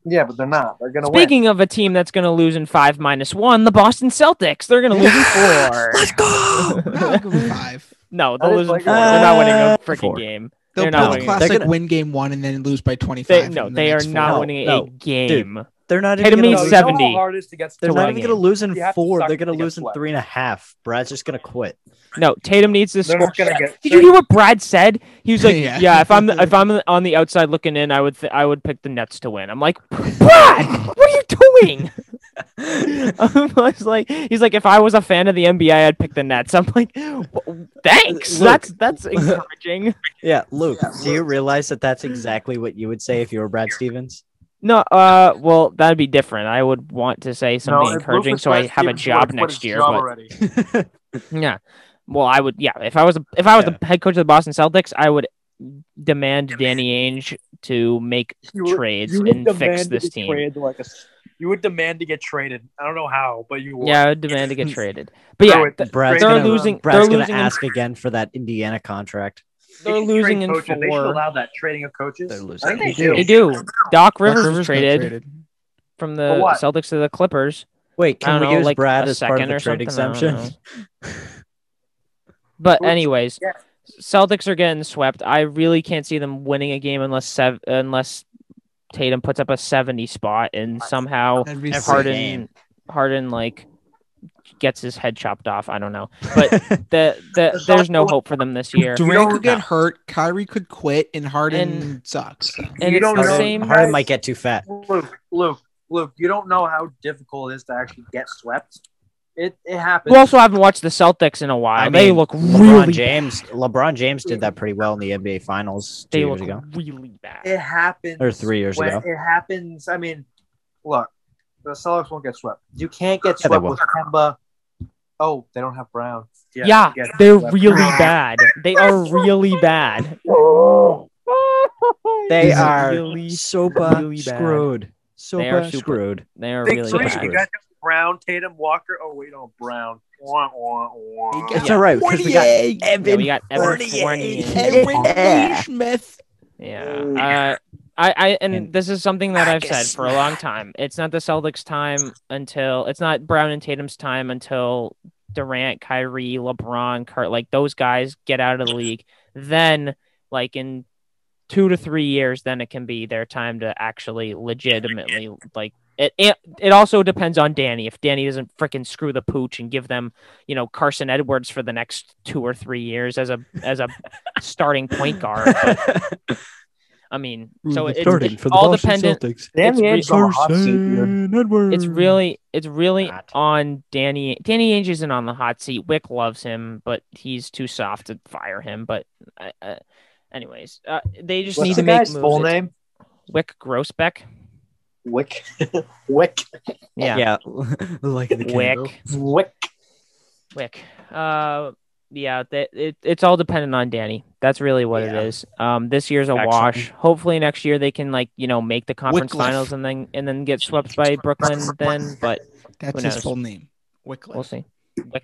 Yeah, but they're not. They're gonna win. Speaking of a team that's going to lose in five minus one, the Boston Celtics. They're going to lose in four. go. No, I'll give them five. No, That they'll is lose in like- four. They're not winning a Uh, freaking four. game. They'll They're pull not the winning. classic They're gonna- win game one and then lose by 25. They, no, the they are not four. winning No, a game. They're not Tatum even needs gonna, you know how 70. hard it is to get They're to not even going to lose in You have to four. They're going to to lose in swept. three and a half. Brad's just going to quit. No, Tatum needs to They're score. get. Did you hear what Brad said? He was like, Yeah. "Yeah, if I'm if I'm on the outside looking in, I would th- I would pick the Nets to win." I'm like, "Brad, what are you doing?" I was like, "He's like, if I was a fan of the NBA, I'd pick the Nets." I'm like, "W- "Thanks, Look. that's that's encouraging." Yeah, Luke, Yeah, do you realize that that's exactly what you would say if you were Brad Stevens? No, uh, well, that'd be different. I would want to say something if encouraging, so I have a job next year. job But yeah, well, I would. Yeah, if I was a, if I was Yeah. the head coach of the Boston Celtics, I would demand Danny Ainge to make You would- trades you would and fix this team. like a, you would demand to get traded. I don't know how, but you would. Yeah, I would demand to get traded. But yeah, Screw it. th- Brad's they're gonna, losing. Brad's they're gonna losing. In, ask again for that Indiana contract. They they're losing in coaches. They should allow that trading of coaches. They're losing. I think they, They do. They do. Doc Rivers, Doc was got traded, from the Celtics to the Clippers. Wait, can we know, use like Brad a as part of second the or trade something? Exemption? But anyways, yeah. Celtics are getting swept. I really can't see them winning a game unless sev- unless Tatum puts up a seventy spot and somehow That'd be Every sick. Harden game. Harden like gets his head chopped off. I don't know, but the the there's no hope for them this year. You Durant could get know. hurt. Kyrie could quit, and Harden And- sucks. And You it's don't the know. same. Harden might get too fat. Luke, Luke, Luke, you don't know how difficult it is to actually get swept. It it happens. We also haven't watched the Celtics in a while. I they look LeBron really James. LeBron James did that pretty well in the NBA Finals two They years look ago. really bad. it happens. Or three years ago. It happens. I mean, look, the Celtics won't get swept. You can't get Yeah, swept will. with Kemba. Oh, they don't have Brown. Yeah, you get they're swept. really bad. They are really bad. They They're are really, super really bad. screwed. Super They are super- screwed. They are Big really three. bad. You got Brown, Tatum, Walker. Oh wait, no Brown. Wah, wah, wah. He gets It's all right because we got Fournier. Evan Yeah, we got Evan Fournier. Fournier. Yeah. Smith. Yeah. Uh, I, I, and And this is something that I've said for a long time. It's not the Celtics' time until it's not Brown and Tatum's time until Durant, Kyrie, LeBron, Kurt, like those guys get out of the league. Then, like in two to three years, then it can be their time to actually legitimately like. It, it it also depends on Danny. If Danny doesn't freaking screw the pooch and give them, you know, Carson Edwards for the next two or three years as a as a starting point guard. But, I mean, so it's, it's all dependent. Celtics. Danny It's Ainge's on the hot seat, dude. It's really, it's really Not. on Danny. Danny Ainge isn't on the hot seat. Wick loves him, but he's too soft to fire him. But, uh, uh, anyways, uh, they just What's need the to make guy's moves. full name? Wick Grousbeck. Wick. Wick. Yeah, yeah, like the candle. Wick, Wick. Wick. Uh, yeah, that it, it's all dependent on Danny. That's really what Yeah. it is. Um, this year's a Excellent. wash. Hopefully next year they can like you know make the conference Wycliffe. finals and then and then get swept by Brooklyn. Then, but That's his full name. Wycliffe. we'll see.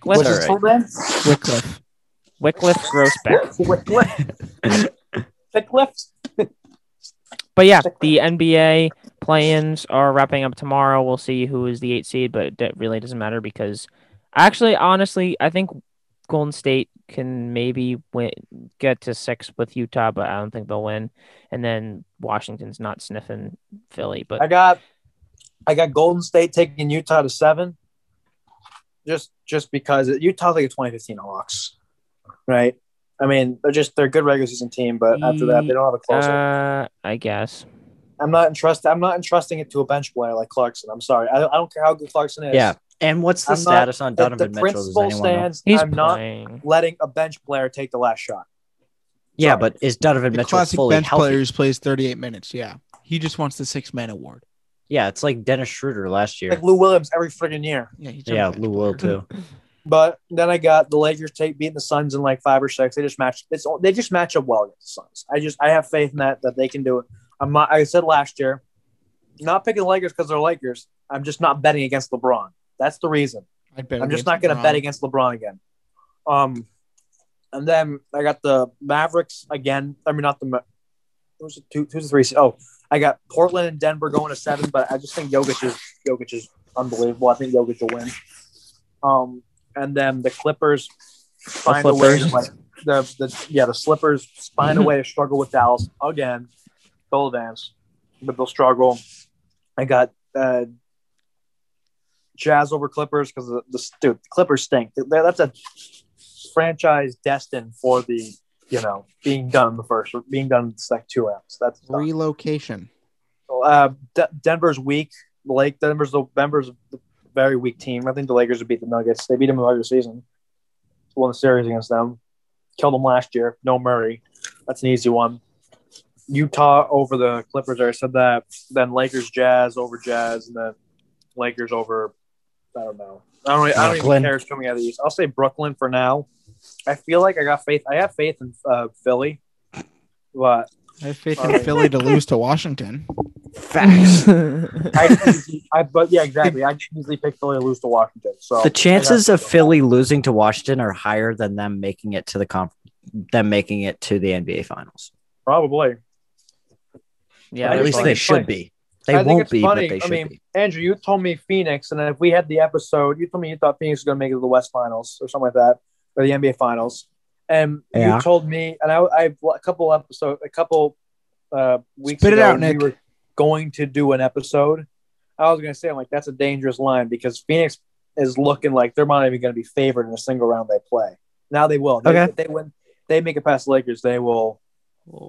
What's Wycliffe, his full name? Wycliffe. Wycliffe Grousbeck. Wycliffe. Wycliffe. But yeah, the NBA play-ins are wrapping up tomorrow. We'll see who is the eight seed, but it really doesn't matter because actually, honestly, I think Golden State can maybe win, get to six with Utah, but I don't think they'll win. And then Washington's not sniffing Philly, but I got I got Golden State taking Utah to seven. Just just because Utah's like a 2015 Hawks, right? I mean, they're just they're a good regular season team, but after that, they don't have a closer. uh, I guess. I'm not entrusted. I'm not entrusting it to a bench player like Clarkson. I'm sorry. I, I don't care how good Clarkson is. Yeah. And what's the I'm not- status on If the Donovan Mitchell? Does principle anyone know? stands, He's I'm not letting a bench player take the last shot. Yeah, Sorry. but is Donovan The Mitchell classic fully bench healthy? players plays 38 minutes. Yeah. He just wants the six man award. Yeah, it's like Dennis Schroeder last year. Like Lou Williams every friggin' year. Yeah. Yeah, bench Lou will too. But then I got the Lakers take beating the Suns in like five or six. They just match. It's they just match up well against the Suns. I just I have faith in that that they can do it. I'm not. I said last year, not picking the Lakers because they're Lakers. I'm just not betting against LeBron. That's the reason. I'd bet I'm just not going to bet against LeBron again. Um, and then I got the Mavericks again. I mean, not the. Ma- Who's the two? Who's the three? Oh, I got Portland and Denver going to seven, but I just think Jokic is Jokic is unbelievable. I think Jokic will win. Um, and then the Clippers find a way to like the the yeah the Slippers find a way to struggle with Dallas again. They'll advance, but they'll struggle. I got uh, Jazz over Clippers because the, the dude the Clippers stink. That's a franchise destined for the you know being done in the first or being done in the second two rounds. That's done. Relocation. Uh, De- Denver's weak. Lake Denver's the Denver's a very weak team. I think the Lakers would beat the Nuggets. They beat them in the regular season. Won the series against them. Killed them last year. No Murray. That's an easy one. Utah over the Clippers. I said that. Then Lakers Jazz over Jazz, and then Lakers over. I don't know. I don't. I don't even Brooklyn. care who's coming out of the East. I'll say Brooklyn for now. I feel like I got faith. I have faith in uh, Philly, but I have faith in Philly to lose to Washington. Facts. I, I but yeah, exactly. I usually pick Philly to lose to Washington. So the chances of Philly losing to Washington are higher than them making it to the conf- them making it to the NBA Finals. probably yeah, at least they should funny. be. They I think won't it's be, funny. but they I should mean, be. Andrew, you told me Phoenix, and if we had the episode, you told me you thought Phoenix was going to make it to the West Finals or something like that, or the NBA Finals. And Yeah. you told me, and I, I a couple episode, a couple uh, weeks Spit it ago, out, Nick. we were going to do an episode. I was going to say, I'm like, that's a dangerous line because Phoenix is looking like they're not even going to be favored in a single round they play. Now they will. They, Okay. If they win, they make it past the Lakers. They will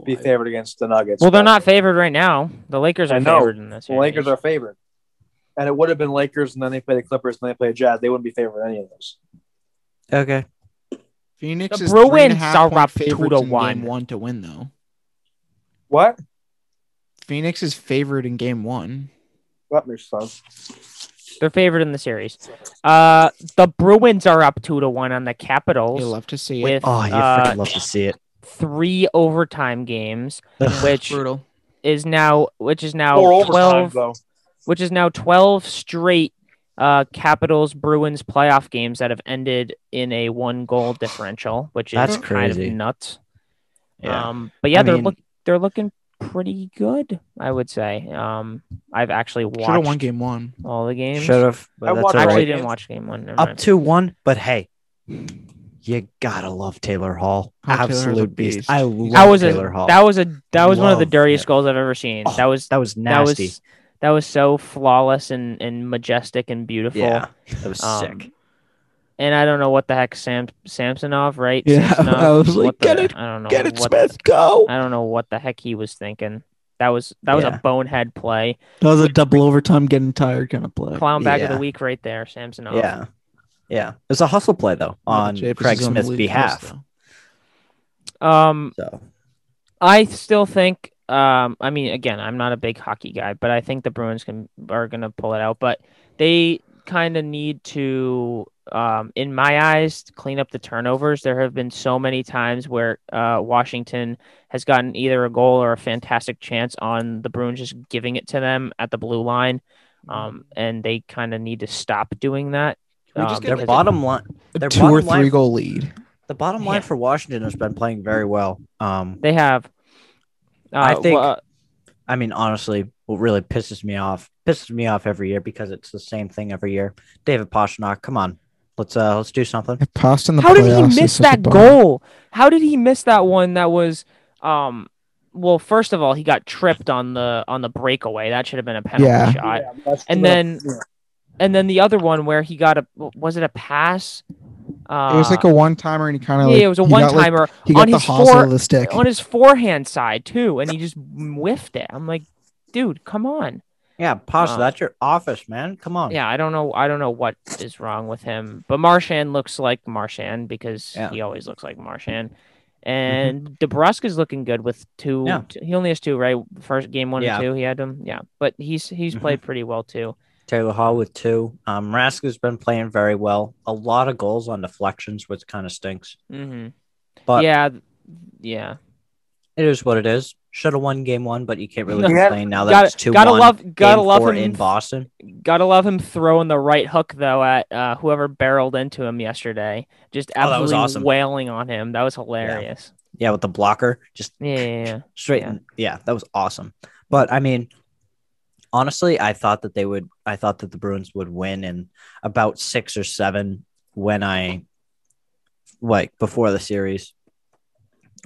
be favored against the Nuggets. well, they're not favored right now. The Lakers are favored in this. the Lakers are favored. And it would have been Lakers, and then they play the Clippers, and then they play the Jazz. They wouldn't be favored in any of those. Okay. Phoenix The is three and a Bruins are up two to one. one to win though. What? Phoenix is favored in game one. What makes sense? They're favored in the series. Uh, the Bruins are up two to one on the Capitals. You love to see it. with Oh, you uh, freaking love to see it. Three overtime games, which Brutal. is now which is now Four overtimes, twelve, which is now twelve straight uh Capitals Bruins playoff games that have ended in a one goal differential, which is That's kind crazy. of nuts. Yeah. Um, but yeah, I they're mean- look they're looking pretty good. I would say. Um, I've actually Should have won watched game one. all the games. Should have. I watched I actually right. didn't watch game one. Never Up mind. two one, but hey, you gotta love Taylor Hall. Oh, Taylor's a Absolute beast. beast. I love that was Taylor a Hall. that was a that was one of the dirtiest it. goals I've ever seen. Oh, that was that was that nasty. was that was so flawless and, and majestic and beautiful. yeah, that was Um, sick. And I don't know what the heck Sam Samsonov, right? Yeah, Samsonov, I was like, what the- "Get it, I don't know. Get it, what, Smith. Go. I don't know what the heck he was thinking. That was that was Yeah. a bonehead play. That was a double overtime, getting tired kind of play. Clown bag of the week right there, Samsonov. Yeah, yeah. It was a hustle play though on Craig is on Smith's behalf. post. Um, So I still think. Um, I mean, again, I'm not a big hockey guy, but I think the Bruins can are gonna pull it out. But they kind of need to, um, in my eyes, clean up the turnovers. There have been so many times where uh, Washington has gotten either a goal or a fantastic chance on the Bruins just giving it to them at the blue line, um, and they kind of need to stop doing that. Can we just um, get, their because- bottom line, their two bottom or line- three goal lead. the bottom line Yeah. for Washington has been playing very well. Um, They have. Uh, I think- well, I mean, honestly, what really pisses me off pisses me off every year because it's the same thing every year. David Pastrnak, come on, let's uh let's do something. If Past in the How did he miss that goal? How did he miss that one that was um well, first of all, he got tripped on the on the breakaway. That should have been a penalty Yeah. shot. Yeah, And then- And then the other one where he got a was it a pass? Uh, It was like a one timer, and he kind of yeah, like it was a one got, like- timer he got on the his hosel fore- of the stick. on his forehand side too, and he just whiffed it. I'm like, dude, come on. Yeah, Pasta, Uh, that's your office, man. Come on. Yeah, I don't know. I don't know what is wrong with him, but Marchand looks like Marchand because Yeah. he always looks like Marchand. And DeBrusk is looking good with two. Yeah. t- He only has two, right? First game one Yeah. and two, he had them. Yeah, but he's he's Mhm. played pretty well too. Taylor Hall with two. Um, Raska's been playing very well. A lot of goals on deflections, which kind of stinks. hmm But yeah, yeah. it is what it is. Should have won game one, but you can't really Yeah. complain now that Gotta- it's two gotta love- gotta game love four him in Boston. Gotta love him throwing the right hook though at uh, whoever barreled into him yesterday. Just Oh, that was absolutely awesome. wailing on him. That was hilarious. Yeah, with the blocker, just Yeah, yeah, yeah. straight. Yeah. yeah, that was awesome. But I mean, honestly, I thought that they would. I thought that the Bruins would win in about six or seven when I, like before the series.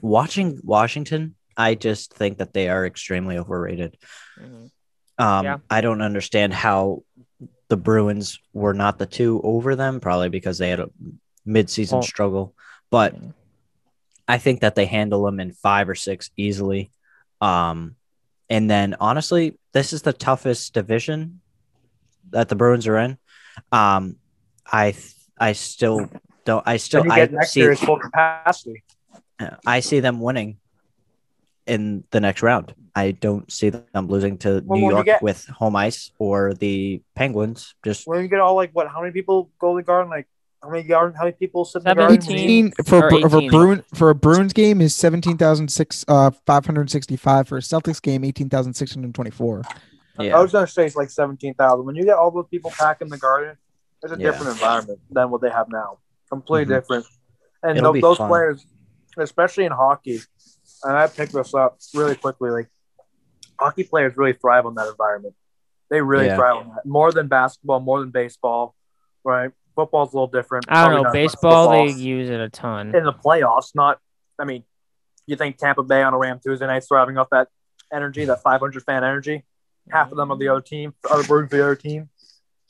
Watching Washington, I just think that they are extremely overrated. Mhm. Um, Yeah. I don't understand how the Bruins were not the two over them, probably because they had a midseason struggle. But I think that they handle them in five or six easily. Um, and then honestly, this is the toughest division that the Bruins are in. Um, I I still don't. I still I see full capacity. I see them winning in the next round. I don't see them losing to Well, New York get- with home ice or the Penguins. Just When you get all like what? How many people go to the garden? Like how many garden? How many people sit in the garden? 17. 18 for a, for a Bruin for a Bruins game is seventeen thousand six uh five hundred sixty five for a Celtics game eighteen thousand six hundred twenty four. yeah, I was gonna say it's like seventeen thousand. When you get all those people packing the garden, it's a Yeah. different environment than what they have now. Completely Mhm. different. And It'll tho- be those fun. players, especially in hockey, and I picked this up really quickly. Like hockey players really thrive on that environment. They really Yeah. thrive on that more than basketball, more than baseball. Right? Football's a little different. I don't Probably know. not as much Baseball, they football. use it a ton. in the playoffs. Not, I mean, you think Tampa Bay on a Ram Tuesday night thriving off that energy, that 500 fan energy? Half of them are the other team, other Bruins the other team.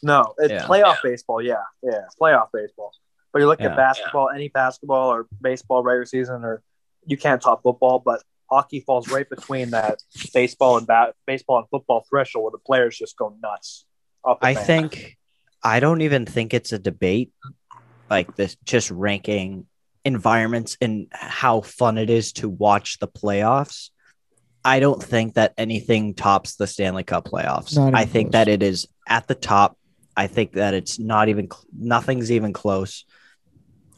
No, it's Yeah. playoff baseball. Yeah, yeah, playoff baseball. But you look Yeah. at basketball, any basketball or baseball regular season, or you can't top football, but hockey falls right between that baseball and bat, baseball and football threshold where the players just go nuts. off the I fan. think I don't even think it's a debate like this, just ranking environments and how fun it is to watch the playoffs. I don't think that anything tops the Stanley Cup playoffs. I think close. that it is at the top. I think that it's not even cl- nothing's even close.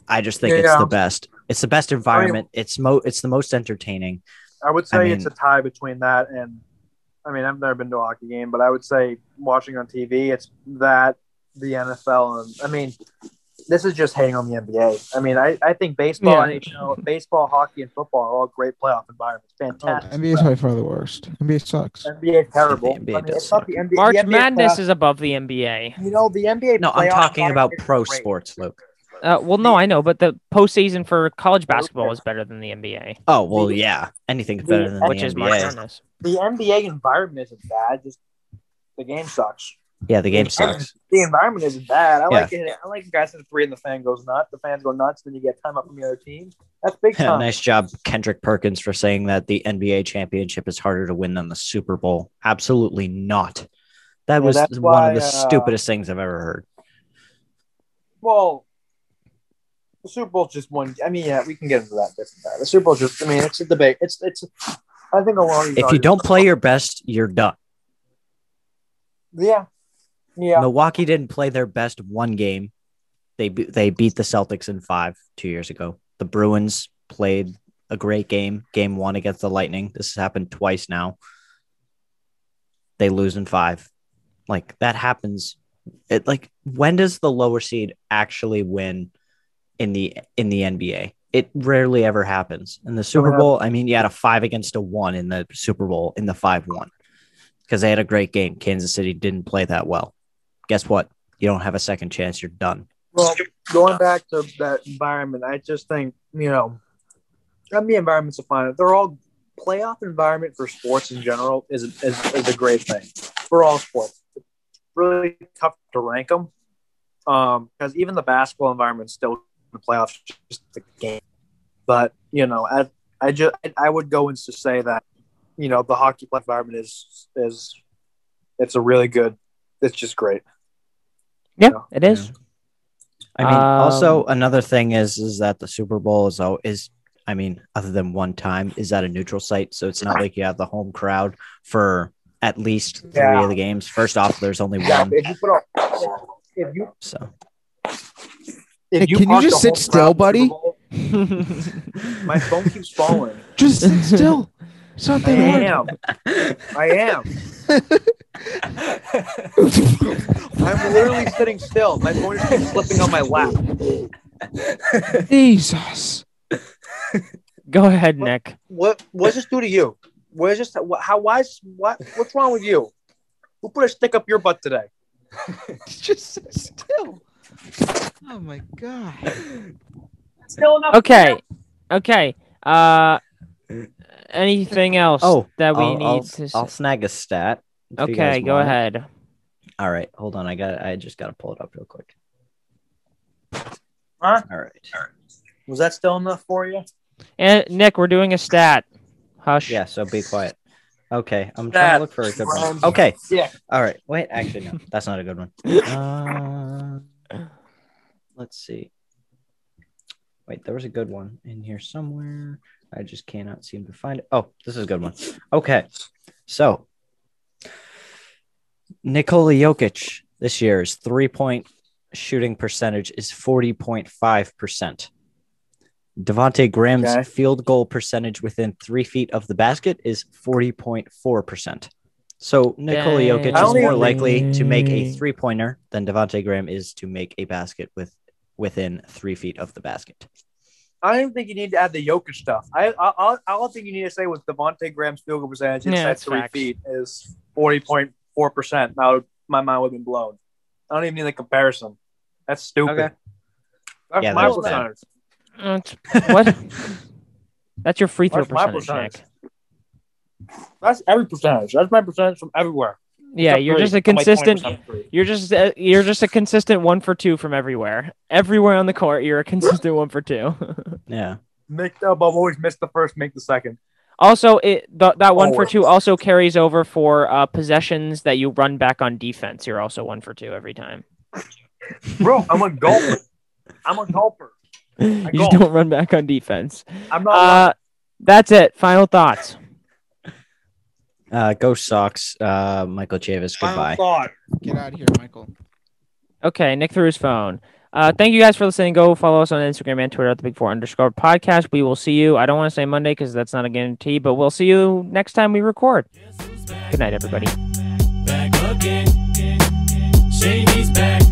I just think it's Yeah. the best. It's the best environment. it's mo it's the most entertaining. I would say I it's a tie between that and, I mean, I've never been to a hockey game, but I would say watching on TV, it's that, the NFL, and I mean, this is just hating on the NBA. I mean, I, I think baseball, Yeah. NHL, baseball, hockey, and football are all great playoff environments. Fantastic. NBA is by far the worst. NBA sucks. NBA is terrible. The NBA I mean, does suck. the NBA. March the NBA Madness playoff- is above the NBA. You know, the NBA. No, I'm talking about pro great. sports, Luke. Uh, well, no, I know, but the postseason for college basketball is better than the NBA, Oh well, The- yeah. Anything's the- better than which the is March Madness. The NBA environment isn't bad. Just the game sucks. Yeah, the game sucks. The environment isn't bad. I Yeah. like it. I like guys at three and the fan goes nuts. The fans go nuts. Then you get time up from the other team. That's big time. nice job, Kendrick Perkins, for saying that the NBA championship is harder to win than the Super Bowl. Absolutely not. That was one why, of the uh, stupidest things I've ever heard. Well, the Super Bowl's just one. I mean, yeah, we can get into that different. The Super Bowl just. I mean, it's a debate. It's it's. I think a lot of If you don't play your best, you're done. yeah, yeah, Milwaukee didn't play their best one game. They they beat the Celtics in five two years ago. The Bruins played a great game, game one against the Lightning. This has happened twice now. They lose in five. Like that happens. It like when does the lower seed actually win in the in the NBA? It rarely ever happens. In the Super uh-huh. Bowl, I mean, you had a five against a one in the Super Bowl in the five one. because they had a great game. Kansas City didn't play that well. Guess what? You don't have a second chance. You're done. Well, going back to that environment, I just think you know, I mean, environments are fine. They're all playoff environment for sports in general is is, is a great thing for all sports. It's really tough to rank them because um, even the basketball environment still in the playoffs just the game. But you know, I I just I would go and to say that you know the hockey environment is is it's a really good. It's just great. Yeah, it is. Yeah. I mean, Um, also another thing is is that the Super Bowl is al- is I mean, other than one time, is at a neutral site, so it's not like you have the home crowd for at least three Yeah. of the games. First off, there's only Yeah, one, if you put up, if you so if Hey, you can you just sit still, crowd in the buddy? Bowl- my phone keeps falling. Just sit still. It's not I that hard. am. I am. I'm literally sitting still. My phone just slipping on my lap. Jesus. Go ahead, Nick. What what does this do to you? Where's this? What, how? Why? What? What's wrong with you? Who put a stick up your butt today? Just sit still. Oh my god. Still enough. Okay, okay. Uh, anything else? Oh, that we I'll, need I'll, to. s- I'll snag a stat. okay, go want ahead. All right, hold on. I got. I just got to pull it up real quick. Huh? All right. All right. Was that still enough for you? And Nick, we're doing a stat. Hush. Yeah. So be quiet. Okay, I'm trying to look for a good one. Okay. Yeah. All right. Wait. Actually, no. That's not a good one. Uh, let's see. Wait, there was a good one in here somewhere. I just cannot seem to find it. Oh, this is a good one. Okay. So, Nikola Jokic this year's three point shooting percentage is 40.5%. Devonte' Graham's Okay. field goal percentage within three feet of the basket is 40.4%. So, Nikola Dang. Jokic is more even- likely to make a three pointer than Devonte' Graham is to make a basket with within three feet of the basket. I don't even think you need to add the Jokic stuff. I I I, I don't think you need to say with Devonte' Graham's field goal percentage Yeah, inside that's three facts. feet is forty point four percent. Now my mind would have been blown. I don't even need the comparison. That's stupid. Okay. That's Yeah, my that's percentage. Uh, what? That's your free throw That's my percentage, percentage. That's every percentage. That's my percentage from everywhere. Yeah, you're just a I'm like consistent. You're just a, you're just a consistent one for two from everywhere. Everywhere on the court, you're a consistent one for two. Yeah. Make the I've always missed the first, make the second. also, it th- that one for two also carries over for uh, possessions that you run back on defense. You're also one for two every time. Bro, I'm a golfer. I'm a golfer. you just don't run back on defense. I'm not. Uh, that's it. Final thoughts. Uh, go Sox. Uh, Michael Chavis. Goodbye. Get out of here, Michael. Okay, Nick threw his phone. Uh, thank you guys for listening. Go follow us on Instagram and Twitter at the Big Four underscore podcast. We will see you. I don't want to say Monday because that's not a guarantee, but we'll see you next time we record. Good night, everybody. back again. Shady's back.